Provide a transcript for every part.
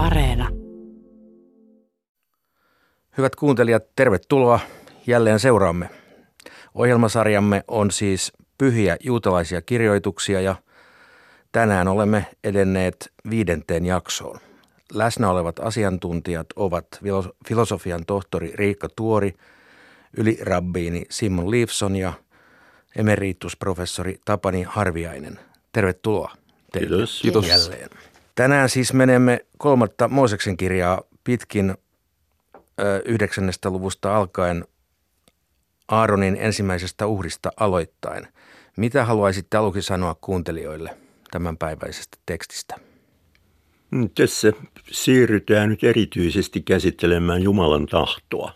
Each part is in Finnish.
Areena. Hyvät kuuntelijat, tervetuloa. Jälleen seuraamme. Ohjelmasarjamme on siis pyhiä juutalaisia kirjoituksia ja tänään olemme edenneet viidenteen jaksoon. Läsnä olevat asiantuntijat ovat filosofian tohtori Riikka Tuori, ylirabbiini Simon Leifson ja emeritusprofessori Tapani Harviainen. Tervetuloa teille Kiitos. Kiitos. jälleen. Tänään siis menemme kolmatta Mooseksen kirjaa pitkin yhdeksännestä luvusta alkaen Aaronin ensimmäisestä uhrista aloittain. Mitä haluaisitte aluksi sanoa kuuntelijoille tämänpäiväisestä tekstistä? Mm, tässä siirrytään nyt erityisesti käsittelemään Jumalan tahtoa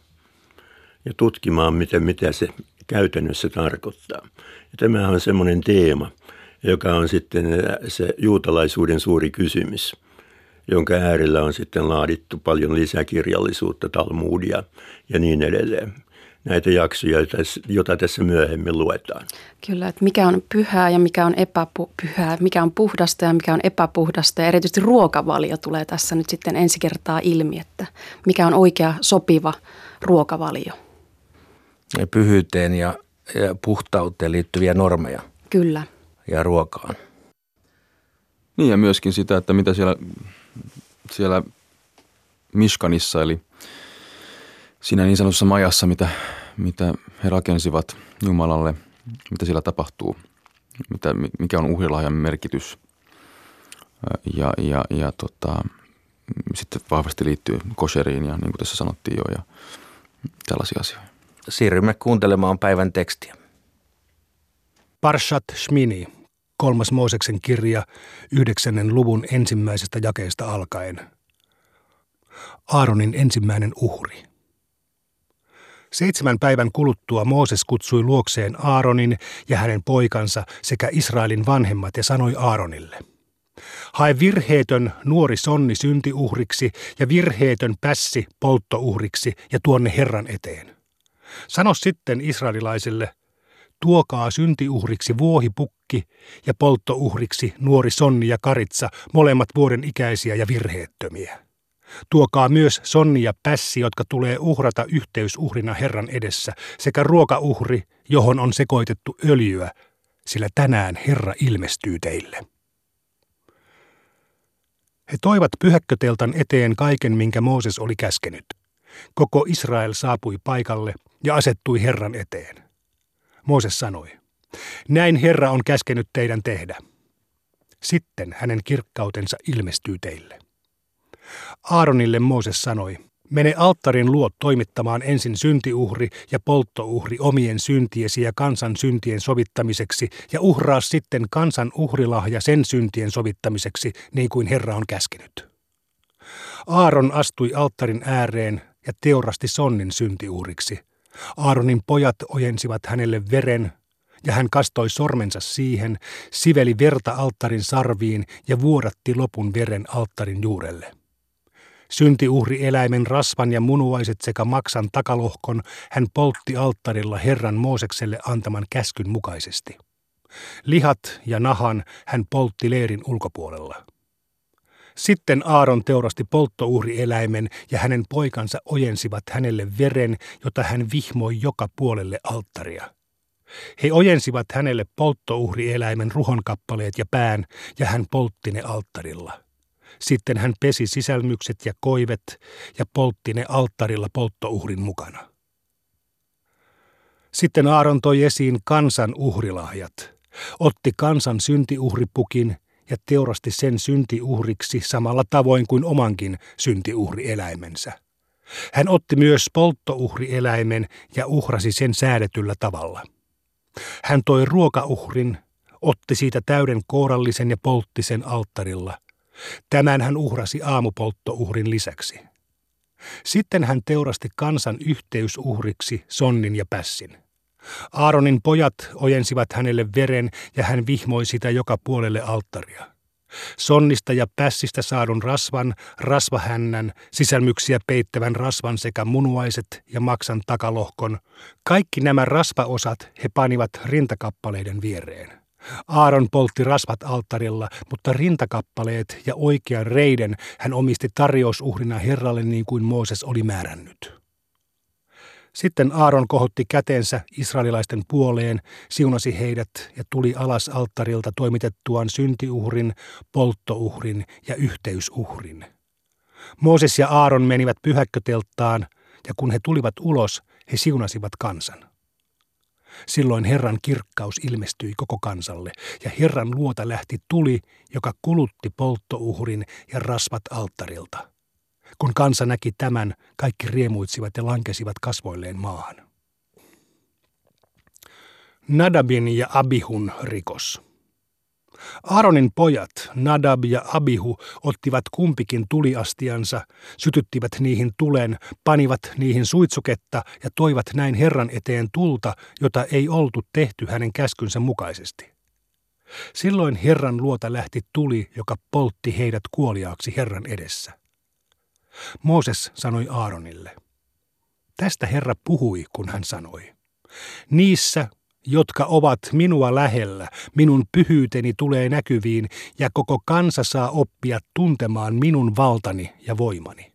ja tutkimaan, mitä, mitä se käytännössä tarkoittaa. Ja tämähän on semmoinen teema, joka on sitten se juutalaisuuden suuri kysymys, jonka äärellä on sitten laadittu paljon lisäkirjallisuutta, Talmudia ja niin edelleen näitä jaksoja, joita tässä myöhemmin luetaan. Kyllä, että mikä on pyhää ja mikä on epäpyhää, mikä on puhdasta ja mikä on epäpuhdasta. Ja erityisesti ruokavalio tulee tässä nyt sitten ensi kertaa ilmi, että mikä on oikea sopiva ruokavalio. Ja pyhyyteen ja, ja puhtauteen liittyviä normeja. Kyllä. Ja ruokaan. Niin ja myöskin sitä, että mitä siellä, siellä Mishkanissa eli – siinä niin sanotussa majassa, mitä, mitä he rakensivat Jumalalle, mitä siellä tapahtuu, mitä, mikä on uhrilahjan merkitys. Ja, ja, ja tota, sitten vahvasti liittyy kosheriin ja niin kuin tässä sanottiin jo ja tällaisia asioita. Siirrymme kuuntelemaan päivän tekstiä. Parshat Shmini, kolmas Mooseksen kirja, yhdeksännen luvun ensimmäisestä jakeesta alkaen. Aaronin ensimmäinen uhri – Seitsemän päivän kuluttua Mooses kutsui luokseen Aaronin ja hänen poikansa sekä Israelin vanhemmat ja sanoi Aaronille. Hae virheetön nuori sonni syntiuhriksi ja virheetön pässi polttouhriksi ja tuonne Herran eteen. Sano sitten israelilaisille, tuokaa syntiuhriksi vuohipukki ja polttouhriksi nuori sonni ja karitsa, molemmat vuoden ikäisiä ja virheettömiä. Tuokaa myös sonni ja pässi, jotka tulee uhrata yhteysuhrina Herran edessä, sekä ruokauhri, johon on sekoitettu öljyä, sillä tänään Herra ilmestyy teille. He toivat pyhäkköteltan eteen kaiken, minkä Mooses oli käskenyt. Koko Israel saapui paikalle ja asettui Herran eteen. Mooses sanoi, näin Herra on käskenyt teidän tehdä. Sitten hänen kirkkautensa ilmestyy teille. Aaronille Mooses sanoi, mene alttarin luo toimittamaan ensin syntiuhri ja polttouhri omien syntiesi ja kansan syntien sovittamiseksi ja uhraa sitten kansan uhrilahja sen syntien sovittamiseksi, niin kuin Herra on käskenyt. Aaron astui alttarin ääreen ja teurasti sonnin syntiuhriksi. Aaronin pojat ojensivat hänelle veren, ja hän kastoi sormensa siihen, siveli verta alttarin sarviin ja vuodatti lopun veren alttarin juurelle. Syntiuhri eläimen rasvan ja munuaiset sekä maksan takalohkon hän poltti alttarilla Herran Moosekselle antaman käskyn mukaisesti. Lihat ja nahan hän poltti leirin ulkopuolella. Sitten Aaron teurasti polttouhrieläimen ja hänen poikansa ojensivat hänelle veren, jota hän vihmoi joka puolelle alttaria. He ojensivat hänelle polttouhrieläimen ruhonkappaleet ja pään, ja hän poltti ne alttarilla. Sitten hän pesi sisälmykset ja koivet ja poltti ne alttarilla polttouhrin mukana. Sitten Aaron toi esiin kansan uhrilahjat, otti kansan syntiuhripukin ja teurasti sen syntiuhriksi samalla tavoin kuin omankin syntiuhrieläimensä. Hän otti myös polttouhrieläimen ja uhrasi sen säädetyllä tavalla. Hän toi ruokauhrin, otti siitä täyden kourallisen ja poltti sen alttarilla. Tämän hän uhrasi aamupolttouhrin lisäksi. Sitten hän teurasti kansan yhteysuhriksi sonnin ja pässin. Aaronin pojat ojensivat hänelle veren ja hän vihmoi sitä joka puolelle alttaria. Sonnista ja pässistä saadun rasvan, rasvahännän, sisälmyksiä peittävän rasvan sekä munuaiset ja maksan takalohkon. Kaikki nämä rasvaosat he panivat rintakappaleiden viereen. Aaron poltti rasvat alttarilla, mutta rintakappaleet ja oikean reiden hän omisti tarjousuhrina Herralle niin kuin Mooses oli määrännyt. Sitten Aaron kohotti kätensä israelilaisten puoleen, siunasi heidät ja tuli alas alttarilta toimitettuaan syntiuhrin, polttouhrin ja yhteysuhrin. Mooses ja Aaron menivät pyhäkkötelttaan, ja kun he tulivat ulos, he siunasivat kansan. Silloin Herran kirkkaus ilmestyi koko kansalle, ja Herran luota lähti tuli, joka kulutti polttouhrin ja rasvat alttarilta. Kun kansa näki tämän, kaikki riemuitsivat ja lankesivat kasvoilleen maahan. Nadabin ja Abihun rikos. Aaronin pojat, Nadab ja Abihu, ottivat kumpikin tuliastiansa, sytyttivät niihin tulen, panivat niihin suitsuketta ja toivat näin Herran eteen tulta, jota ei oltu tehty hänen käskynsä mukaisesti. Silloin Herran luota lähti tuli, joka poltti heidät kuoliaaksi Herran edessä. Mooses sanoi Aaronille, tästä Herra puhui, kun hän sanoi, niissä jotka ovat minua lähellä, minun pyhyyteni tulee näkyviin ja koko kansa saa oppia tuntemaan minun valtani ja voimani.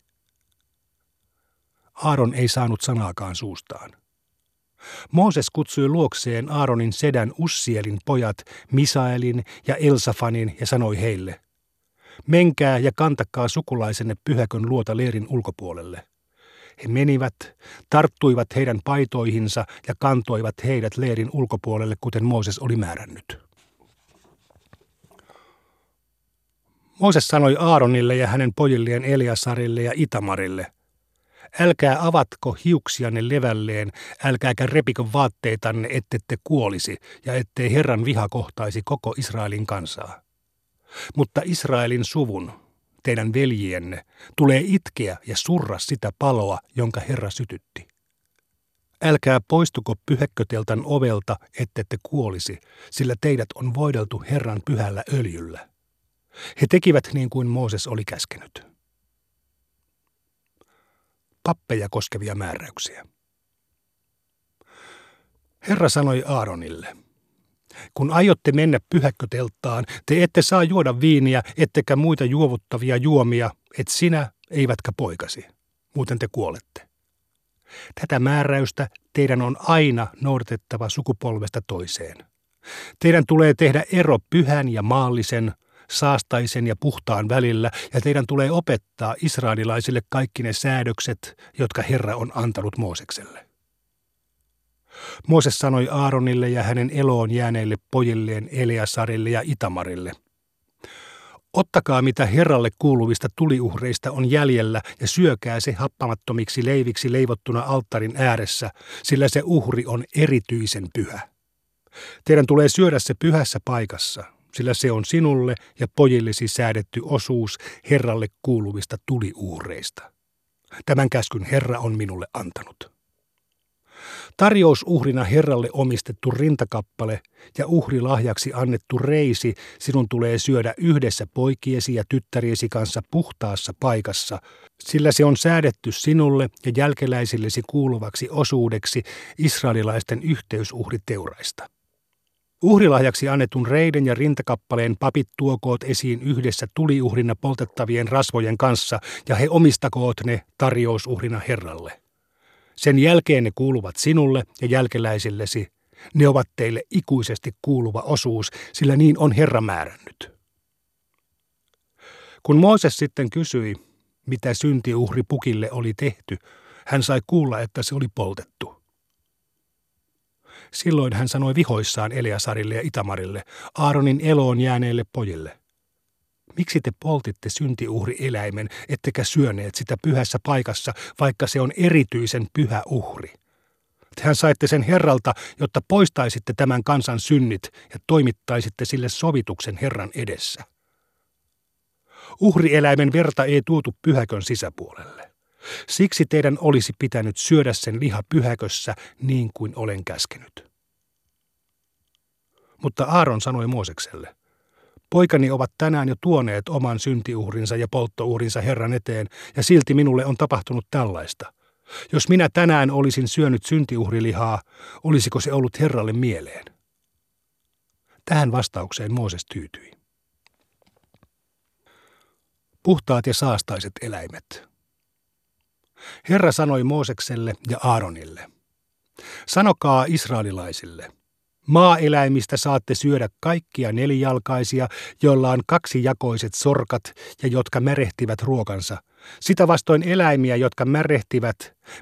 Aaron ei saanut sanaakaan suustaan. Mooses kutsui luokseen Aaronin sedän Ussielin pojat Misaelin ja Elsafanin ja sanoi heille, Menkää ja kantakaa sukulaisenne pyhäkön luota leirin ulkopuolelle. He menivät, tarttuivat heidän paitoihinsa ja kantoivat heidät leirin ulkopuolelle, kuten Mooses oli määrännyt. Mooses sanoi Aaronille ja hänen pojilleen Eliasarille ja Itamarille, älkää avatko hiuksianne levälleen, älkääkä repikö vaatteitanne, ettette kuolisi ja ettei Herran viha kohtaisi koko Israelin kansaa. Mutta Israelin suvun, teidän veljienne, tulee itkeä ja surra sitä paloa, jonka Herra sytytti. Älkää poistuko pyhäkköteltan ovelta, ettette kuolisi, sillä teidät on voideltu Herran pyhällä öljyllä. He tekivät niin kuin Mooses oli käskenyt. Pappeja koskevia määräyksiä. Herra sanoi Aaronille – kun aiotte mennä pyhäkkötelttaan, te ette saa juoda viiniä, ettekä muita juovuttavia juomia, et sinä, eivätkä poikasi. Muuten te kuolette. Tätä määräystä teidän on aina noudatettava sukupolvesta toiseen. Teidän tulee tehdä ero pyhän ja maallisen, saastaisen ja puhtaan välillä, ja teidän tulee opettaa israelilaisille kaikki ne säädökset, jotka Herra on antanut Moosekselle. Mooses sanoi Aaronille ja hänen eloon jääneille pojilleen Eleasarille ja Itamarille. Ottakaa mitä Herralle kuuluvista tuliuhreista on jäljellä ja syökää se happamattomiksi leiviksi leivottuna alttarin ääressä, sillä se uhri on erityisen pyhä. Teidän tulee syödä se pyhässä paikassa, sillä se on sinulle ja pojillesi säädetty osuus Herralle kuuluvista tuliuhreista. Tämän käskyn Herra on minulle antanut. Tarjousuhrina Herralle omistettu rintakappale ja uhrilahjaksi annettu reisi sinun tulee syödä yhdessä poikiesi ja tyttäriesi kanssa puhtaassa paikassa, sillä se on säädetty sinulle ja jälkeläisillesi kuuluvaksi osuudeksi israelilaisten yhteysuhriteuraista. Uhrilahjaksi annetun reiden ja rintakappaleen papit tuokoot esiin yhdessä tuliuhrina poltettavien rasvojen kanssa ja he omistakoot ne tarjousuhrina Herralle. Sen jälkeen ne kuuluvat sinulle ja jälkeläisillesi. Ne ovat teille ikuisesti kuuluva osuus, sillä niin on Herra määrännyt. Kun Mooses sitten kysyi, mitä syntiuhri pukille oli tehty, hän sai kuulla, että se oli poltettu. Silloin hän sanoi vihoissaan Eleasarille ja Itamarille, Aaronin eloon jääneille pojille. Miksi te poltitte syntiuhri-eläimen, ettekä syöneet sitä pyhässä paikassa, vaikka se on erityisen pyhä uhri? Tehän saitte sen Herralta, jotta poistaisitte tämän kansan synnit ja toimittaisitte sille sovituksen Herran edessä. Uhrieläimen verta ei tuotu pyhäkön sisäpuolelle. Siksi teidän olisi pitänyt syödä sen liha pyhäkössä niin kuin olen käskenyt. Mutta Aaron sanoi Moosekselle, Poikani ovat tänään jo tuoneet oman syntiuhrinsa ja polttouhrinsa Herran eteen, ja silti minulle on tapahtunut tällaista. Jos minä tänään olisin syönyt syntiuhrilihaa, olisiko se ollut Herralle mieleen? Tähän vastaukseen Mooses tyytyi. Puhtaat ja saastaiset eläimet. Herra sanoi Moosekselle ja Aaronille, sanokaa israelilaisille, Maaeläimistä saatte syödä kaikkia nelijalkaisia, joilla on kaksijakoiset sorkat ja jotka märehtivät ruokansa. Sitä vastoin eläimiä, jotka märehtivät,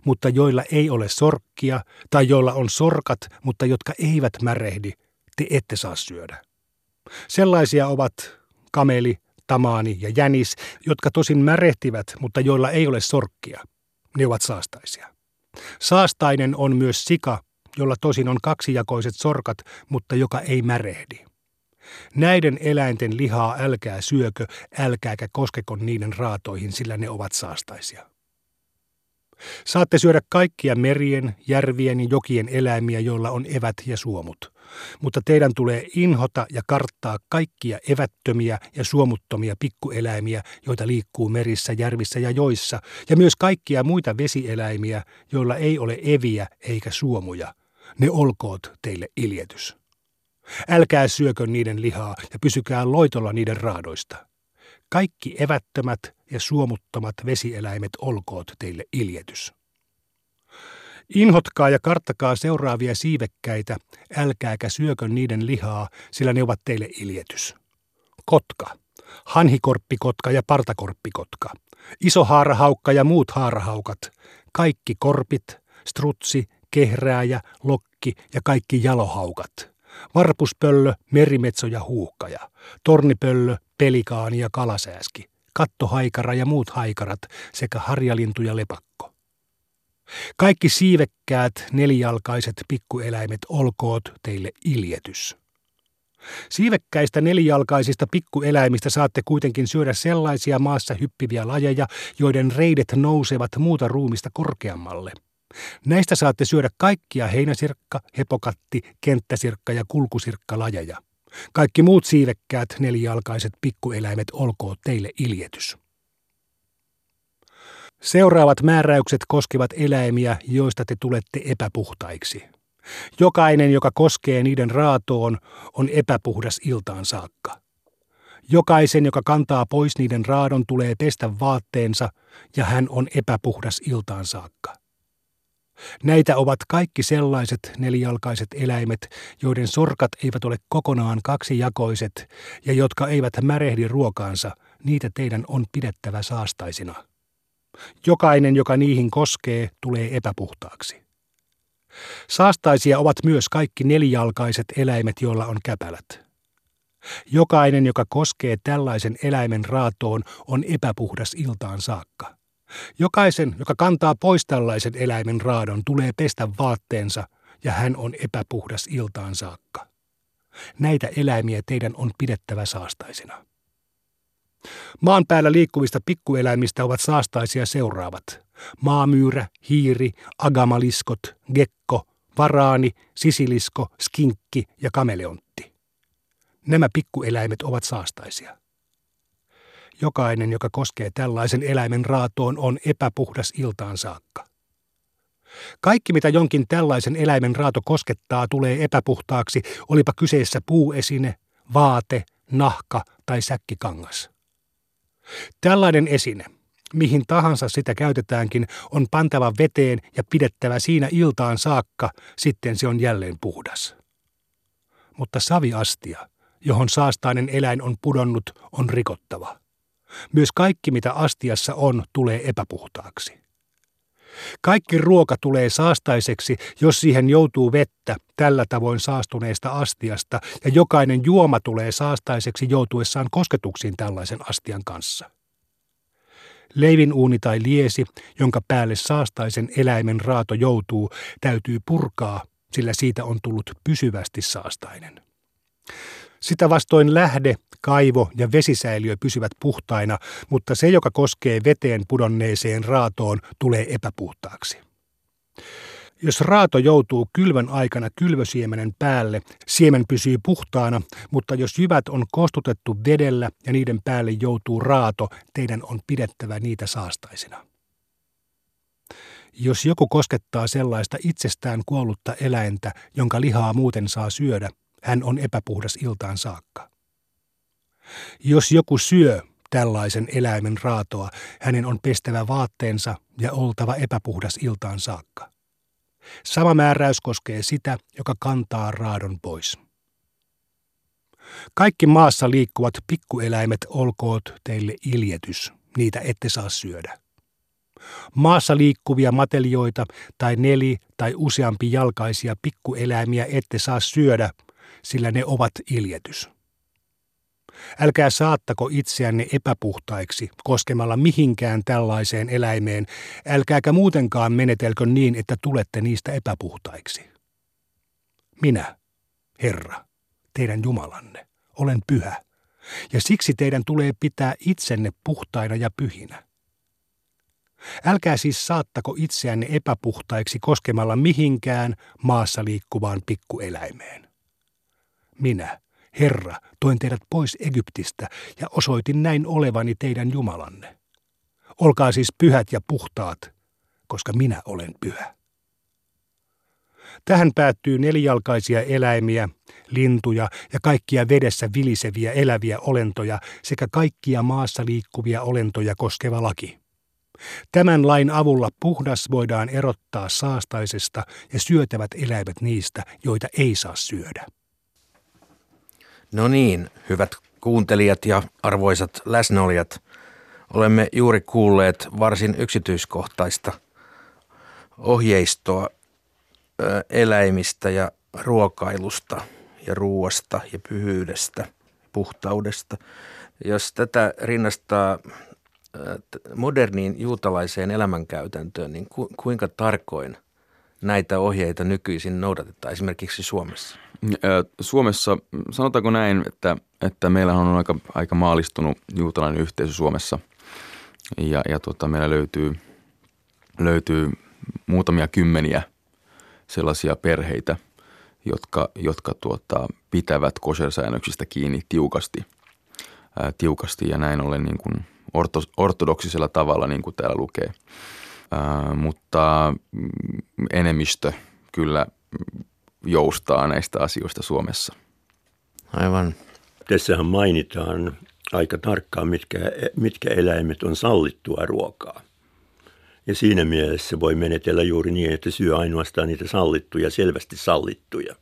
mutta joilla ei ole sorkkia, tai joilla on sorkat, mutta jotka eivät märehdi, te ette saa syödä. Sellaisia ovat kameli, tamaani ja jänis, jotka tosin märehtivät, mutta joilla ei ole sorkkia. Ne ovat saastaisia. Saastainen on myös sika, jolla tosin on kaksijakoiset sorkat, mutta joka ei märehdi. Näiden eläinten lihaa älkää syökö, älkääkä koskeko niiden raatoihin, sillä ne ovat saastaisia. Saatte syödä kaikkia merien, järvien ja jokien eläimiä, joilla on evät ja suomut. Mutta teidän tulee inhota ja karttaa kaikkia evättömiä ja suomuttomia pikkueläimiä, joita liikkuu merissä, järvissä ja joissa, ja myös kaikkia muita vesieläimiä, joilla ei ole eviä eikä suomuja. Ne olkoot teille iljetys. Älkää syökö niiden lihaa ja pysykää loitolla niiden raadoista. Kaikki evättömät ja suomuttomat vesieläimet olkoot teille iljetys. Inhotkaa ja karttakaa seuraavia siivekkäitä, älkääkä syökö niiden lihaa, sillä ne ovat teille iljetys. Kotka, hanhikorppikotka ja partakorppikotka, iso haarahaukka ja muut haarahaukat, kaikki korpit, strutsi, kehrääjä, lokki ja kaikki jalohaukat – varpuspöllö, merimetso ja huuhkaja, tornipöllö, pelikaani ja kalasääski, kattohaikara ja muut haikarat sekä harjalintu ja lepakko. Kaikki siivekkäät, nelijalkaiset pikkueläimet olkoot teille iljetys. Siivekkäistä nelijalkaisista pikkueläimistä saatte kuitenkin syödä sellaisia maassa hyppiviä lajeja, joiden reidet nousevat muuta ruumista korkeammalle – Näistä saatte syödä kaikkia heinäsirkka, hepokatti, kenttäsirkka ja kulkusirkka lajeja. Kaikki muut siivekkäät nelijalkaiset pikkueläimet olkoot teille iljetys. Seuraavat määräykset koskevat eläimiä, joista te tulette epäpuhtaiksi. Jokainen, joka koskee niiden raatoon, on epäpuhdas iltaan saakka. Jokaisen, joka kantaa pois niiden raadon, tulee pestä vaatteensa, ja hän on epäpuhdas iltaan saakka. Näitä ovat kaikki sellaiset nelijalkaiset eläimet, joiden sorkat eivät ole kokonaan kaksijakoiset ja jotka eivät märehdi ruokaansa, niitä teidän on pidettävä saastaisina. Jokainen, joka niihin koskee, tulee epäpuhtaaksi. Saastaisia ovat myös kaikki nelijalkaiset eläimet, joilla on käpälät. Jokainen, joka koskee tällaisen eläimen raatoon, on epäpuhdas iltaan saakka. Jokaisen, joka kantaa pois tällaisen eläimen raadon, tulee pestä vaatteensa ja hän on epäpuhdas iltaan saakka. Näitä eläimiä teidän on pidettävä saastaisina. Maan päällä liikkuvista pikkueläimistä ovat saastaisia seuraavat. Maamyyrä, hiiri, agamaliskot, gekko, varaani, sisilisko, skinkki ja kameleontti. Nämä pikkueläimet ovat saastaisia. Jokainen, joka koskee tällaisen eläimen raatoon, on epäpuhdas iltaan saakka. Kaikki, mitä jonkin tällaisen eläimen raato koskettaa, tulee epäpuhtaaksi, olipa kyseessä puuesine, vaate, nahka tai säkkikangas. Tällainen esine, mihin tahansa sitä käytetäänkin, on pantava veteen ja pidettävä siinä iltaan saakka, sitten se on jälleen puhdas. Mutta saviastia, johon saastainen eläin on pudonnut, on rikottava. Myös kaikki, mitä astiassa on, tulee epäpuhtaaksi. Kaikki ruoka tulee saastaiseksi, jos siihen joutuu vettä tällä tavoin saastuneesta astiasta, ja jokainen juoma tulee saastaiseksi joutuessaan kosketuksiin tällaisen astian kanssa. Leivin uuni tai liesi, jonka päälle saastaisen eläimen raato joutuu, täytyy purkaa, sillä siitä on tullut pysyvästi saastainen. Sitä vastoin lähde, kaivo ja vesisäiliö pysyvät puhtaina, mutta se, joka koskee veteen pudonneeseen raatoon, tulee epäpuhtaaksi. Jos raato joutuu kylvön aikana kylvösiemenen päälle, siemen pysyy puhtaana, mutta jos jyvät on kostutettu vedellä ja niiden päälle joutuu raato, teidän on pidettävä niitä saastaisina. Jos joku koskettaa sellaista itsestään kuollutta eläintä, jonka lihaa muuten saa syödä, hän on epäpuhdas iltaan saakka. Jos joku syö tällaisen eläimen raatoa, hänen on pestävä vaatteensa ja oltava epäpuhdas iltaan saakka. Sama määräys koskee sitä, joka kantaa raadon pois. Kaikki maassa liikkuvat pikkueläimet olkoot teille iljetys, niitä ette saa syödä. Maassa liikkuvia matelioita tai neli tai useampi jalkaisia pikkueläimiä ette saa syödä, sillä ne ovat iljetys. Älkää saattako itseänne epäpuhtaiksi koskemalla mihinkään tällaiseen eläimeen, älkääkä muutenkaan menetelkö niin, että tulette niistä epäpuhtaiksi. Minä, Herra, teidän Jumalanne, olen pyhä, ja siksi teidän tulee pitää itsenne puhtaina ja pyhinä. Älkää siis saattako itseänne epäpuhtaiksi koskemalla mihinkään maassa liikkuvaan pikkueläimeen. Minä, Herra, toin teidät pois Egyptistä ja osoitin näin olevani teidän Jumalanne. Olkaa siis pyhät ja puhtaat, koska minä olen pyhä. Tähän päättyy nelijalkaisia eläimiä, lintuja ja kaikkia vedessä viliseviä eläviä olentoja sekä kaikkia maassa liikkuvia olentoja koskeva laki. Tämän lain avulla puhdas voidaan erottaa saastaisesta ja syötävät eläimet niistä, joita ei saa syödä. No niin, hyvät kuuntelijat ja arvoisat läsnäolijat, olemme juuri kuulleet varsin yksityiskohtaista ohjeistoa eläimistä ja ruokailusta ja ruuasta ja pyhyydestä, puhtaudesta. Jos tätä rinnastaa moderniin juutalaiseen elämänkäytäntöön, niin ku, kuinka tarkoin näitä ohjeita nykyisin noudatetaan esimerkiksi Suomessa? Suomessa, sanotaanko näin, että, että meillä on aika, aika maalistunut juutalainen yhteisö Suomessa ja, ja tota, meillä löytyy, löytyy muutamia kymmeniä sellaisia perheitä, jotka, jotka tuota, pitävät kosersäännöksistä kiinni tiukasti, ää, tiukasti ja näin ollen niin kuin orto, ortodoksisella tavalla, niin kuin täällä lukee. Ää, mutta mm, enemmistö kyllä joustaa näistä asioista Suomessa. Aivan. Tässähän mainitaan aika tarkkaan, mitkä, mitkä eläimet on sallittua ruokaa. Ja siinä mielessä voi menetellä juuri niin, että syö ainoastaan niitä sallittuja, selvästi sallittuja.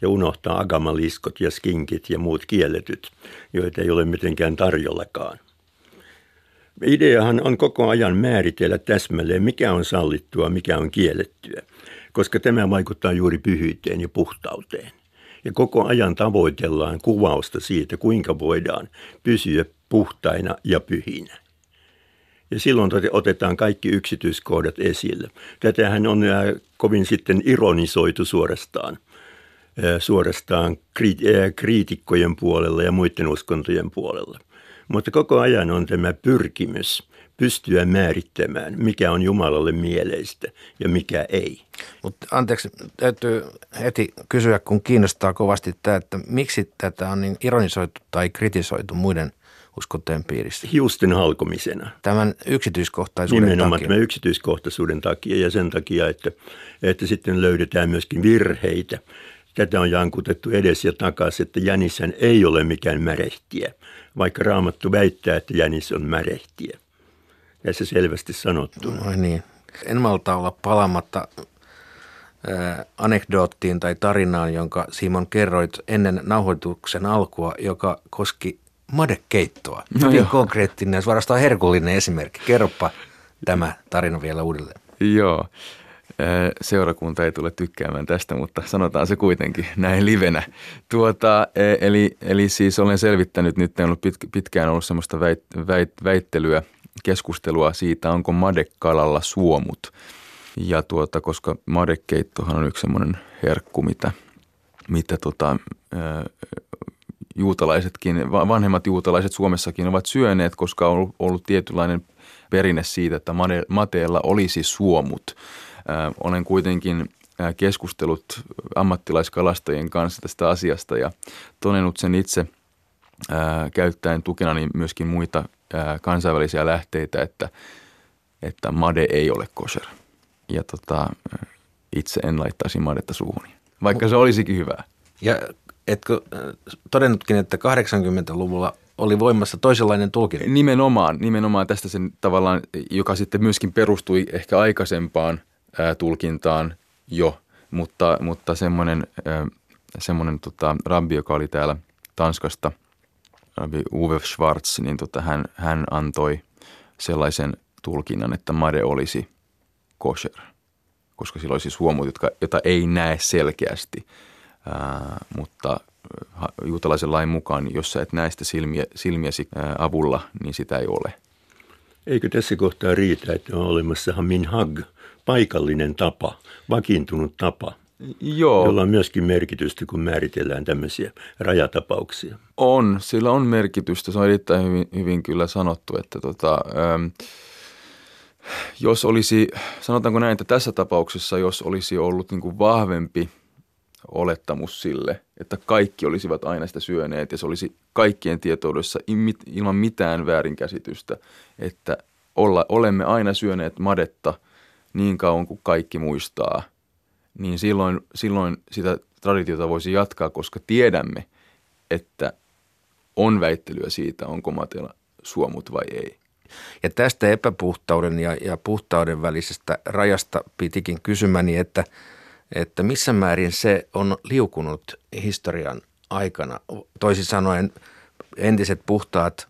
Ja unohtaa agamaliskot ja skinkit ja muut kielletyt, joita ei ole mitenkään tarjollakaan. Ideahan on koko ajan määritellä täsmälleen, mikä on sallittua, mikä on kiellettyä koska tämä vaikuttaa juuri pyhyyteen ja puhtauteen. Ja koko ajan tavoitellaan kuvausta siitä, kuinka voidaan pysyä puhtaina ja pyhinä. Ja silloin otetaan kaikki yksityiskohdat esille. Tätähän on äh, kovin sitten ironisoitu suorastaan, äh, suorastaan äh, kriitikkojen puolella ja muiden uskontojen puolella. Mutta koko ajan on tämä pyrkimys pystyä määrittämään, mikä on Jumalalle mieleistä ja mikä ei. Mutta anteeksi, täytyy heti kysyä, kun kiinnostaa kovasti tämä, että miksi tätä on niin ironisoitu tai kritisoitu muiden uskontojen piirissä? Hiusten halkomisena. Tämän yksityiskohtaisuuden Nimenomaan takia. tämän yksityiskohtaisuuden takia ja sen takia, että, että sitten löydetään myöskin virheitä. Tätä on jankutettu edes ja takaisin, että jänishän ei ole mikään märehtiä, vaikka raamattu väittää, että jänis on märehtiä tässä selvästi sanottu. No niin. En malta olla palamatta äh, anekdoottiin tai tarinaan, jonka Simon kerroit ennen nauhoituksen alkua, joka koski madekeittoa. No Hyvin joo. konkreettinen ja suorastaan herkullinen esimerkki. Kerropa tämä tarina vielä uudelleen. Joo. Seurakunta ei tule tykkäämään tästä, mutta sanotaan se kuitenkin näin livenä. Tuota, eli, eli siis olen selvittänyt, nyt on ollut pitkään ollut semmoista väit, väit, väittelyä – keskustelua siitä, onko madekalalla suomut. Ja tuota, koska madekeittohan on yksi semmoinen herkku, mitä, mitä tota, juutalaisetkin, vanhemmat juutalaiset Suomessakin ovat syöneet, koska on ollut, tietynlainen perinne siitä, että mateella olisi suomut. Olen kuitenkin keskustellut ammattilaiskalastajien kanssa tästä asiasta ja todennut sen itse käyttäen tukenani myöskin muita kansainvälisiä lähteitä, että, että made ei ole kosher. Ja tota, itse en laittaisi madetta suuhuni, vaikka se olisikin hyvää. Ja etkö todennutkin, että 80-luvulla oli voimassa toisenlainen tulkinta? Nimenomaan, nimenomaan tästä sen tavallaan, joka sitten myöskin perustui ehkä aikaisempaan ää, tulkintaan jo, mutta, mutta semmoinen, ää, semmoinen tota, rabbi, joka oli täällä Tanskasta, Uwe Schwarz, niin tota, hän, hän antoi sellaisen tulkinnan, että made olisi kosher, koska sillä olisi siis huomut, jotka, jota ei näe selkeästi, ää, mutta juutalaisen lain mukaan, jos sä et näe sitä silmiä, silmiäsi avulla, niin sitä ei ole. Eikö tässä kohtaa riitä, että on olemassa minhag, paikallinen tapa, vakiintunut tapa, Joo. jolla on myöskin merkitystä, kun määritellään tämmöisiä rajatapauksia? On, sillä on merkitystä. Se on erittäin hyvin, hyvin kyllä sanottu, että tota, ähm, jos olisi, sanotaanko näin, että tässä tapauksessa, jos olisi ollut niin kuin vahvempi olettamus sille, että kaikki olisivat aina sitä syöneet ja se olisi kaikkien tietoudessa ilman mitään väärinkäsitystä, että olla, olemme aina syöneet madetta niin kauan kuin kaikki muistaa, niin silloin, silloin sitä traditiota voisi jatkaa, koska tiedämme, että on väittelyä siitä, onko matella suomut vai ei. Ja tästä epäpuhtauden ja, ja puhtauden välisestä rajasta pitikin kysymäni, että – että missä määrin se on liukunut historian aikana. Toisin sanoen entiset puhtaat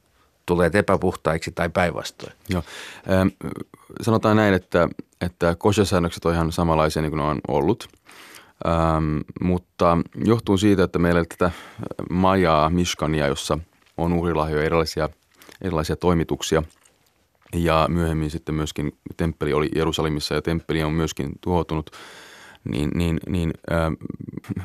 tuleet epäpuhtaiksi tai päinvastoin. Joo. Ähm, sanotaan näin, että, että koshasäännökset on ihan samanlaisia niin kuin ne on ollut. Ähm, mutta johtuu siitä, että meillä tätä majaa, Mishkania, jossa on uhrilahjoja erilaisia, erilaisia toimituksia. Ja myöhemmin sitten myöskin temppeli oli Jerusalemissa ja temppeli on myöskin tuhoutunut – niin, niin, niin äh,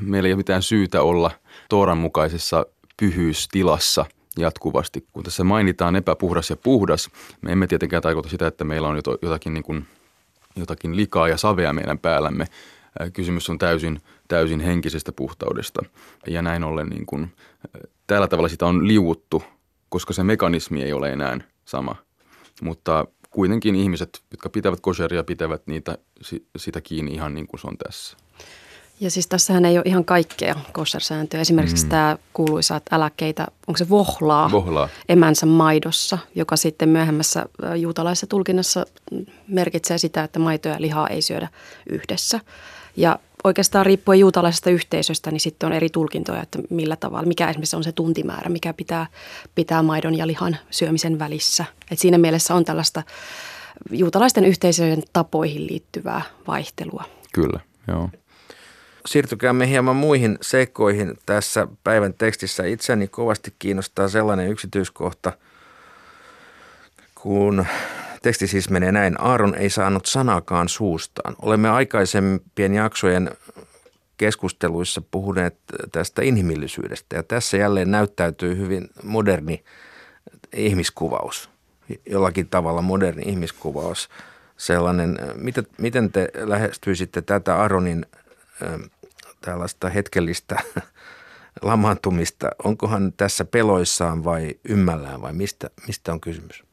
meillä ei ole mitään syytä olla Tooran mukaisessa pyhyystilassa jatkuvasti. Kun tässä mainitaan epäpuhdas ja puhdas, me emme tietenkään tarkoita sitä, että meillä on jotakin, niin kuin, jotakin likaa ja savea meidän päällämme. Äh, kysymys on täysin, täysin henkisestä puhtaudesta. Ja näin ollen niin kuin, äh, tällä tavalla sitä on liuuttu, koska se mekanismi ei ole enää sama. Mutta kuitenkin ihmiset, jotka pitävät kosheria, pitävät niitä, sitä kiinni ihan niin kuin se on tässä. Ja siis tässähän ei ole ihan kaikkea kosher-sääntöjä. Esimerkiksi mm. tämä kuuluisa, että äläkkeitä, onko se vohlaa, vohlaa emänsä maidossa, joka sitten myöhemmässä juutalaisessa tulkinnassa merkitsee sitä, että maitoa ja lihaa ei syödä yhdessä. Ja oikeastaan riippuen juutalaisesta yhteisöstä, niin sitten on eri tulkintoja, että millä tavalla, mikä esimerkiksi on se tuntimäärä, mikä pitää, pitää maidon ja lihan syömisen välissä. Et siinä mielessä on tällaista juutalaisten yhteisöjen tapoihin liittyvää vaihtelua. Kyllä, joo. Siirtykäämme hieman muihin seikkoihin tässä päivän tekstissä. Itseäni kovasti kiinnostaa sellainen yksityiskohta, kun Teksti siis menee näin. Aaron ei saanut sanakaan suustaan. Olemme aikaisempien jaksojen keskusteluissa puhuneet tästä inhimillisyydestä ja tässä jälleen näyttäytyy hyvin moderni ihmiskuvaus. Jollakin tavalla moderni ihmiskuvaus. Sellainen, miten, te lähestyisitte tätä Aaronin tällaista hetkellistä lamaantumista? Onkohan tässä peloissaan vai ymmällään vai mistä, mistä on kysymys?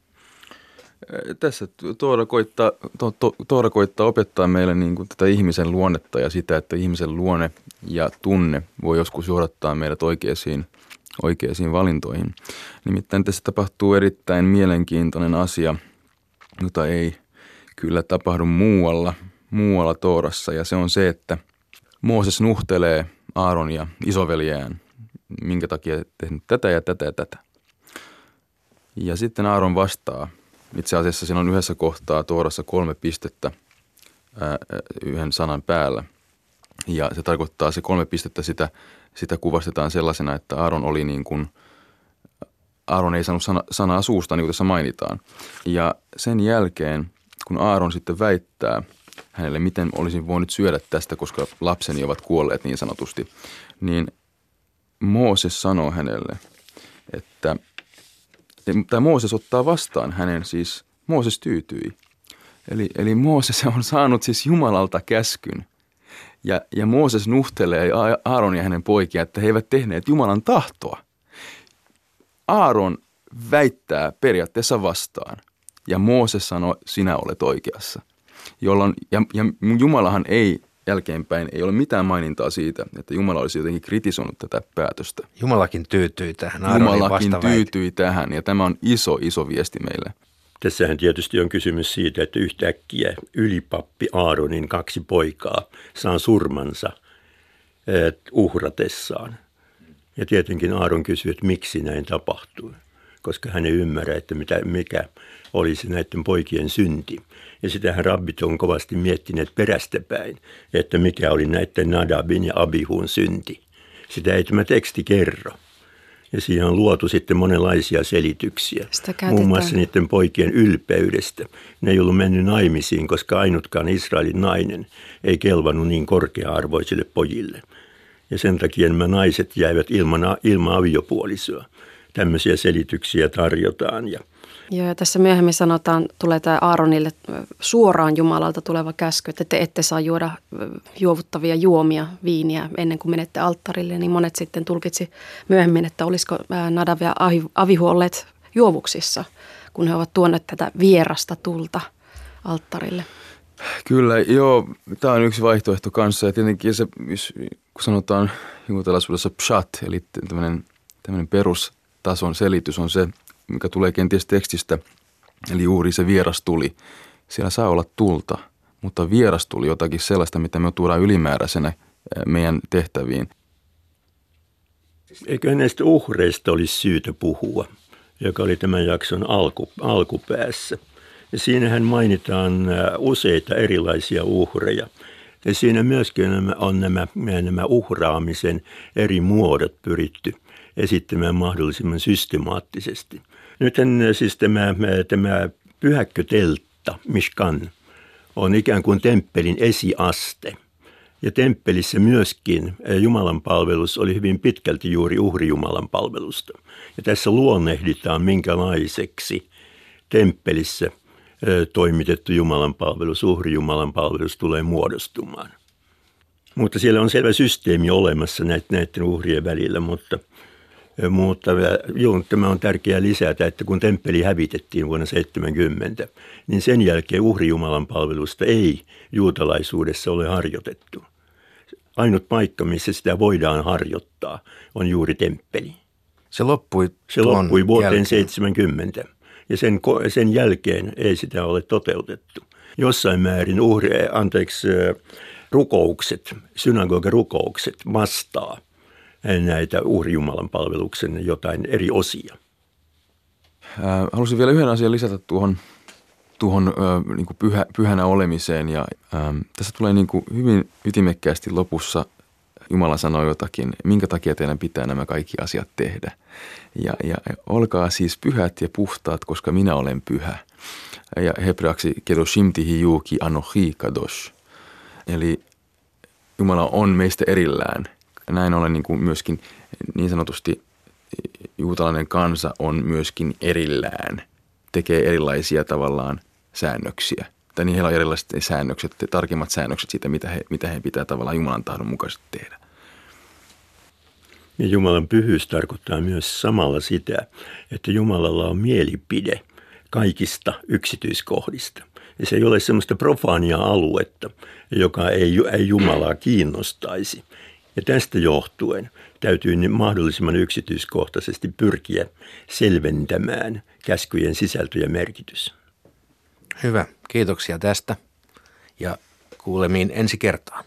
Tässä Toora koittaa, to, to, Toora koittaa opettaa meille niin kuin tätä ihmisen luonnetta ja sitä, että ihmisen luonne ja tunne voi joskus johdattaa meidät oikeisiin, oikeisiin valintoihin. Nimittäin tässä tapahtuu erittäin mielenkiintoinen asia, jota ei kyllä tapahdu muualla, muualla Toorassa ja se on se, että Mooses nuhtelee Aaron ja isoveljään, minkä takia tehnyt tätä ja tätä ja tätä. Ja sitten Aaron vastaa – itse asiassa siinä on yhdessä kohtaa tuorassa kolme pistettä ää, yhden sanan päällä. Ja se tarkoittaa se kolme pistettä, sitä, sitä kuvastetaan sellaisena, että Aaron oli niin kuin, Aaron ei saanut sana, sanaa suusta, niin kuin tässä mainitaan. Ja sen jälkeen, kun Aaron sitten väittää hänelle, miten olisin voinut syödä tästä, koska lapseni ovat kuolleet niin sanotusti, niin Mooses sanoo hänelle, että – tai Mooses ottaa vastaan hänen siis, Mooses tyytyi. Eli, eli Mooses on saanut siis Jumalalta käskyn. Ja, ja Mooses nuhtelee Aaron ja hänen poikia, että he eivät tehneet Jumalan tahtoa. Aaron väittää periaatteessa vastaan. Ja Mooses sanoo, sinä olet oikeassa. Jolloin, ja, ja Jumalahan ei jälkeenpäin ei ole mitään mainintaa siitä, että Jumala olisi jotenkin kritisoinut tätä päätöstä. Jumalakin tyytyi tähän. Jumalakin tyytyi tähän ja tämä on iso, iso viesti meille. Tässähän tietysti on kysymys siitä, että yhtäkkiä ylipappi Aaronin kaksi poikaa saa surmansa uhratessaan. Ja tietenkin Aaron kysyy, että miksi näin tapahtui, koska hän ei ymmärrä, että mitä, mikä olisi näiden poikien synti. Ja sitähän rabbit on kovasti miettineet perästäpäin, että mikä oli näiden Nadabin ja Abihun synti. Sitä ei tämä teksti kerro. Ja siihen on luotu sitten monenlaisia selityksiä. Muun muassa niiden poikien ylpeydestä. Ne ei ollut mennyt naimisiin, koska ainutkaan Israelin nainen ei kelvannut niin korkea-arvoisille pojille. Ja sen takia nämä naiset jäivät ilman, ilman aviopuolisoa. Tämmöisiä selityksiä tarjotaan. Ja Joo, ja tässä myöhemmin sanotaan, tulee tämä Aaronille suoraan Jumalalta tuleva käsky, että te ette saa juoda juovuttavia juomia, viiniä ennen kuin menette alttarille. Niin monet sitten tulkitsi myöhemmin, että olisiko Nadav ja Avihu olleet juovuksissa, kun he ovat tuoneet tätä vierasta tulta alttarille. Kyllä, joo, tämä on yksi vaihtoehto kanssa. Ja tietenkin se, kun sanotaan juutalaisuudessa pshat, eli tämmöinen, tämmöinen perustason selitys on se, mikä tulee kenties tekstistä, eli juuri se vieras tuli. Siellä saa olla tulta, mutta vieras tuli jotakin sellaista, mitä me tuodaan ylimääräisenä eh, meidän tehtäviin. Eikö näistä uhreista olisi syytä puhua, joka oli tämän jakson alku, alkupäässä. Ja siinähän mainitaan eh, useita erilaisia uhreja. Ja siinä myöskin on nämä, nämä uhraamisen eri muodot pyritty esittämään mahdollisimman systemaattisesti. Nyt siis tämä, tämä pyhäkköteltta, Mishkan, on ikään kuin temppelin esiaste. Ja temppelissä myöskin Jumalan palvelus oli hyvin pitkälti juuri uhrijumalan palvelusta. Ja tässä luonnehditaan, minkälaiseksi temppelissä toimitettu Jumalan palvelus, uhrijumalan palvelus tulee muodostumaan. Mutta siellä on selvä systeemi olemassa näiden uhrien välillä, mutta – mutta joo, tämä on tärkeää lisätä, että kun temppeli hävitettiin vuonna 70, niin sen jälkeen uhrijumalan palvelusta ei juutalaisuudessa ole harjoitettu. Ainut paikka, missä sitä voidaan harjoittaa, on juuri temppeli. Se loppui, Se loppui vuoteen jälkeen. 70 ja sen, sen jälkeen ei sitä ole toteutettu. Jossain määrin uhri, anteeksi, rukoukset, synagogarukoukset vastaa – näitä uhrijumalan palveluksen jotain eri osia. Haluaisin vielä yhden asian lisätä tuohon, tuohon äh, niin kuin pyhä, pyhänä olemiseen. Ja, äh, tässä tulee niin kuin hyvin ytimekkäästi lopussa Jumala sanoo jotakin, minkä takia teidän pitää nämä kaikki asiat tehdä. Ja, ja olkaa siis pyhät ja puhtaat, koska minä olen pyhä. Ja hebreaksi kedoshim tihi juuki anohi kadosh. Eli Jumala on meistä erillään – ja näin ollen niin kuin myöskin niin sanotusti juutalainen kansa on myöskin erillään, tekee erilaisia tavallaan säännöksiä. Tai niin heillä on erilaiset säännökset, tarkemmat säännökset siitä, mitä he, mitä he pitää tavallaan Jumalan tahdon mukaisesti tehdä. Ja Jumalan pyhyys tarkoittaa myös samalla sitä, että Jumalalla on mielipide kaikista yksityiskohdista. Ja se ei ole semmoista profaania aluetta, joka ei, ei Jumalaa kiinnostaisi. Ja tästä johtuen täytyy mahdollisimman yksityiskohtaisesti pyrkiä selventämään käskyjen sisältö ja merkitys. Hyvä, kiitoksia tästä ja kuulemiin ensi kertaan.